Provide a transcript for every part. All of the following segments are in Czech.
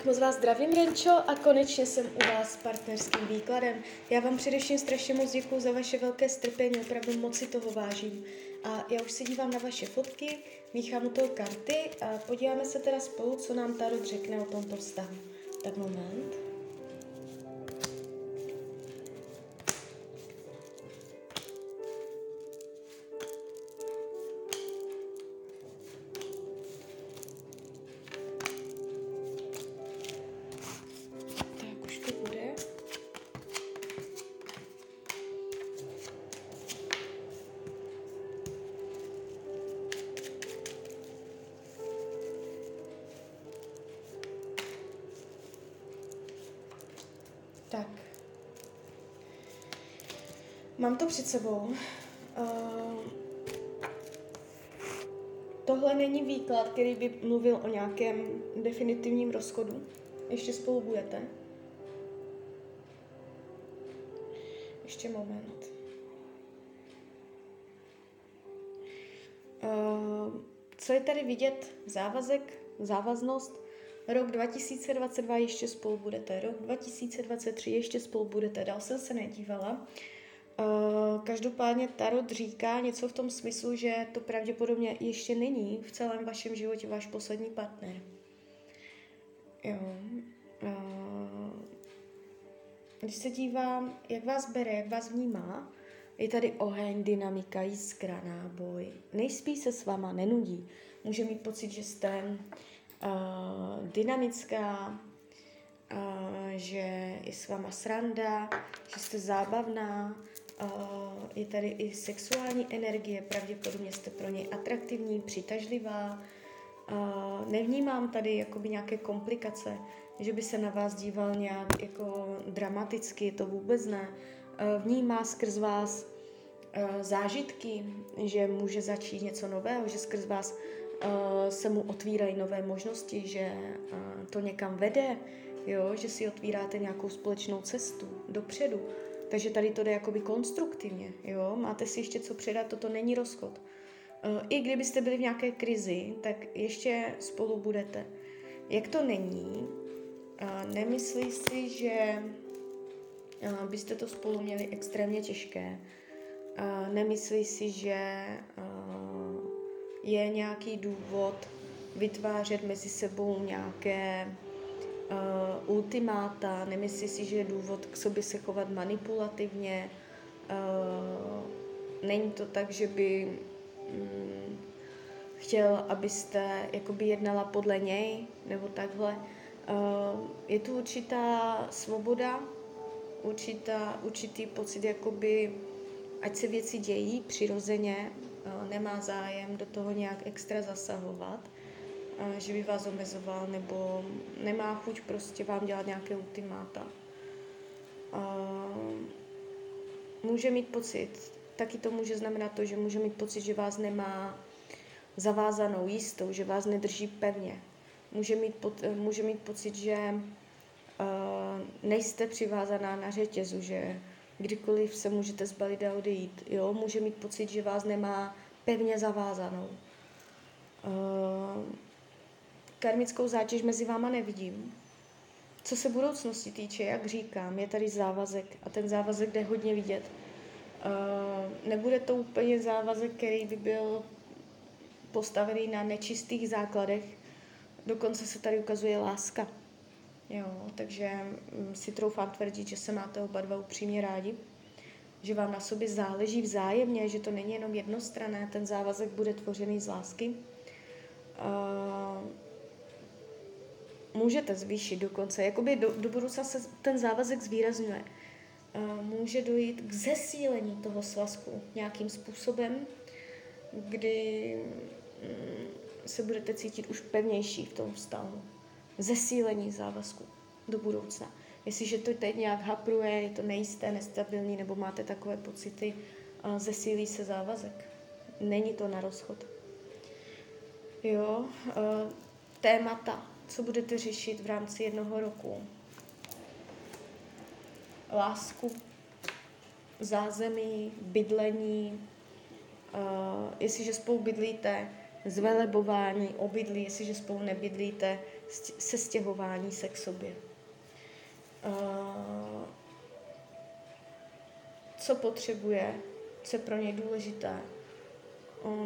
Tak moc vás zdravím, Renčo, a konečně jsem u vás s partnerským výkladem. Já vám především strašně moc děkuji za vaše velké strpení, opravdu moc si toho vážím. A já už se dívám na vaše fotky, míchám u toho karty a podíváme se teda spolu, co nám Tarot řekne o tomto vztahu. Tak moment. Tak. Mám to před sebou. Uh, tohle není výklad, který by mluvil o nějakém definitivním rozchodu. Ještě spolu budete. Ještě moment. Uh, co je tady vidět? Závazek, závaznost, Rok 2022 ještě spolu budete, rok 2023 ještě spolu budete, dál jsem se nedívala. Uh, každopádně Tarot říká něco v tom smyslu, že to pravděpodobně ještě není v celém vašem životě váš poslední partner. Jo. Uh, když se dívám, jak vás bere, jak vás vnímá, je tady oheň, dynamika, jiskra, náboj. Nejspí se s váma, nenudí. Může mít pocit, že jste uh, dynamická, uh, že je s váma sranda, že jste zábavná, uh, je tady i sexuální energie, pravděpodobně jste pro něj atraktivní, přitažlivá. Uh, nevnímám tady jakoby nějaké komplikace, že by se na vás díval nějak jako dramaticky, to vůbec ne. Uh, vnímá skrz vás zážitky, že může začít něco nového, že skrz vás se mu otvírají nové možnosti, že uh, to někam vede, jo, že si otvíráte nějakou společnou cestu dopředu. Takže tady to jde jakoby konstruktivně, jo, máte si ještě co předat, toto není rozchod. Uh, I kdybyste byli v nějaké krizi, tak ještě spolu budete. Jak to není, nemyslí si, že byste to spolu měli extrémně těžké. Nemyslí si, že je nějaký důvod vytvářet mezi sebou nějaké uh, ultimáta, nemyslí si, že je důvod k sobě se chovat manipulativně, uh, není to tak, že by um, chtěl, abyste jakoby jednala podle něj, nebo takhle. Uh, je tu určitá svoboda, určitá, určitý pocit, jakoby, ať se věci dějí přirozeně, nemá zájem do toho nějak extra zasahovat, že by vás omezoval, nebo nemá chuť prostě vám dělat nějaké ultimáta. Může mít pocit, taky to může znamenat to, že může mít pocit, že vás nemá zavázanou jistou, že vás nedrží pevně. Může mít, pot, může mít pocit, že nejste přivázaná na řetězu, že kdykoliv se můžete zbalit a odejít. Jo? Může mít pocit, že vás nemá pevně zavázanou. Uh, karmickou zátěž mezi váma nevidím. Co se budoucnosti týče, jak říkám, je tady závazek a ten závazek jde hodně vidět. Uh, nebude to úplně závazek, který by byl postavený na nečistých základech, dokonce se tady ukazuje láska. Jo, takže mm, si troufám tvrdit, že se máte oba dva upřímně rádi, že vám na sobě záleží vzájemně, že to není jenom jednostrané, ten závazek bude tvořený z lásky. Můžete zvýšit dokonce, jakoby do, do budoucna se ten závazek zvýrazňuje. Může dojít k zesílení toho svazku nějakým způsobem, kdy um, se budete cítit už pevnější v tom vztahu zesílení závazku do budoucna. Jestliže to teď nějak hapruje, je to nejisté, nestabilní, nebo máte takové pocity, zesílí se závazek. Není to na rozchod. Jo, témata, co budete řešit v rámci jednoho roku. Lásku, zázemí, bydlení, jestliže spolu bydlíte, zvelebování, obydlí, jestliže spolu nebydlíte, se stěhování se k sobě. Co potřebuje, co je pro něj důležité,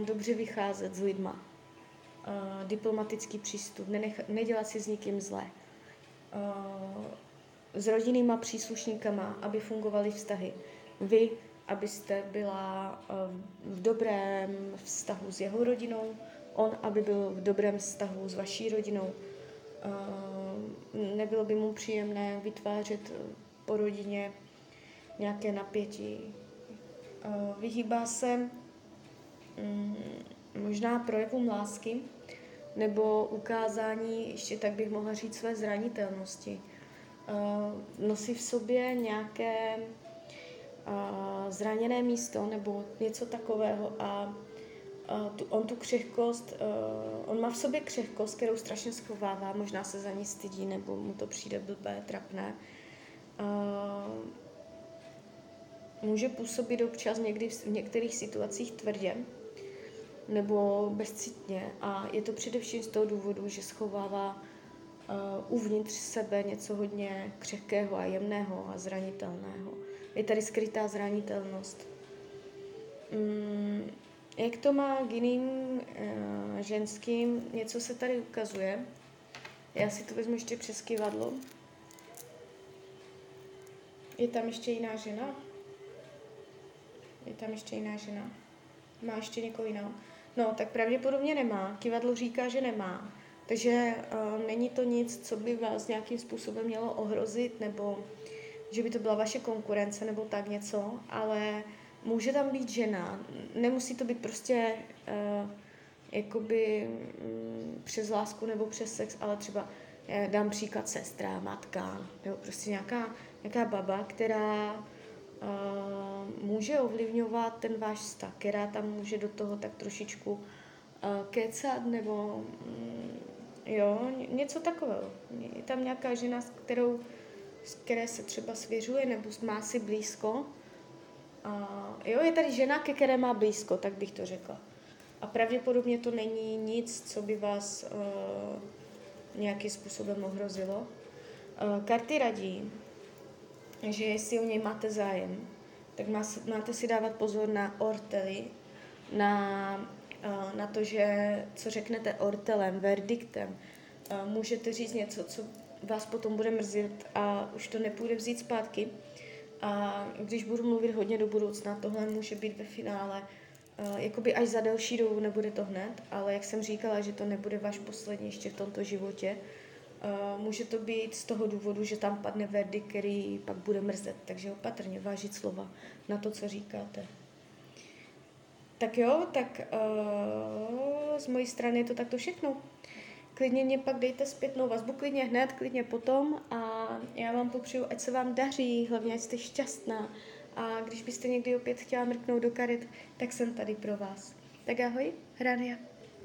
dobře vycházet s lidma, diplomatický přístup, nenech, nedělat si s nikým zlé, s rodinnýma příslušníkama, aby fungovaly vztahy. Vy, abyste byla v dobrém vztahu s jeho rodinou, on, aby byl v dobrém vztahu s vaší rodinou. Uh, nebylo by mu příjemné vytvářet po rodině nějaké napětí. Vyhýbá se mm, možná projevům lásky nebo ukázání, ještě tak bych mohla říct, své zranitelnosti. Nosí v sobě nějaké zraněné místo nebo něco takového a on tu křehkost, on má v sobě křehkost, kterou strašně schovává, možná se za ní stydí nebo mu to přijde blbé, trapné může působit občas někdy v některých situacích tvrdě nebo bezcitně a je to především z toho důvodu, že schovává uh, uvnitř sebe něco hodně křehkého a jemného a zranitelného. Je tady skrytá zranitelnost. Mm, jak to má k jiným uh, ženským, něco se tady ukazuje. Já si to vezmu ještě přes kivadlo. Je tam ještě jiná žena? Je tam ještě jiná žena? Má ještě někoho jiného? No, tak pravděpodobně nemá. Kivadlo říká, že nemá. Takže uh, není to nic, co by vás nějakým způsobem mělo ohrozit, nebo že by to byla vaše konkurence, nebo tak něco, ale může tam být žena. Nemusí to být prostě uh, jakoby um, přes lásku nebo přes sex, ale třeba já dám příklad sestra, matka, nebo prostě nějaká, nějaká baba, která může ovlivňovat ten váš vztah, která tam může do toho tak trošičku uh, kecat nebo um, jo, něco takového. Je tam nějaká žena, s kterou, s které se třeba svěřuje nebo má si blízko. Uh, jo, je tady žena, ke které má blízko, tak bych to řekla. A pravděpodobně to není nic, co by vás uh, nějakým způsobem ohrozilo. Uh, karty radí, že jestli o něj máte zájem, tak má, máte si dávat pozor na ortely, na, uh, na to, že co řeknete ortelem, verdiktem. Uh, můžete říct něco, co vás potom bude mrzit a už to nepůjde vzít zpátky. A když budu mluvit hodně do budoucna, tohle může být ve finále uh, jakoby až za delší dobu, nebude to hned, ale jak jsem říkala, že to nebude váš poslední ještě v tomto životě, Uh, může to být z toho důvodu, že tam padne verdikt, který pak bude mrzet, takže opatrně vážit slova na to, co říkáte. Tak jo, tak uh, z mojí strany je to takto všechno. Klidně mě pak dejte zpětnou vazbu, klidně hned, klidně potom a já vám popřeju, ať se vám daří, hlavně ať jste šťastná a když byste někdy opět chtěla mrknout do karet, tak jsem tady pro vás. Tak ahoj, Hrania.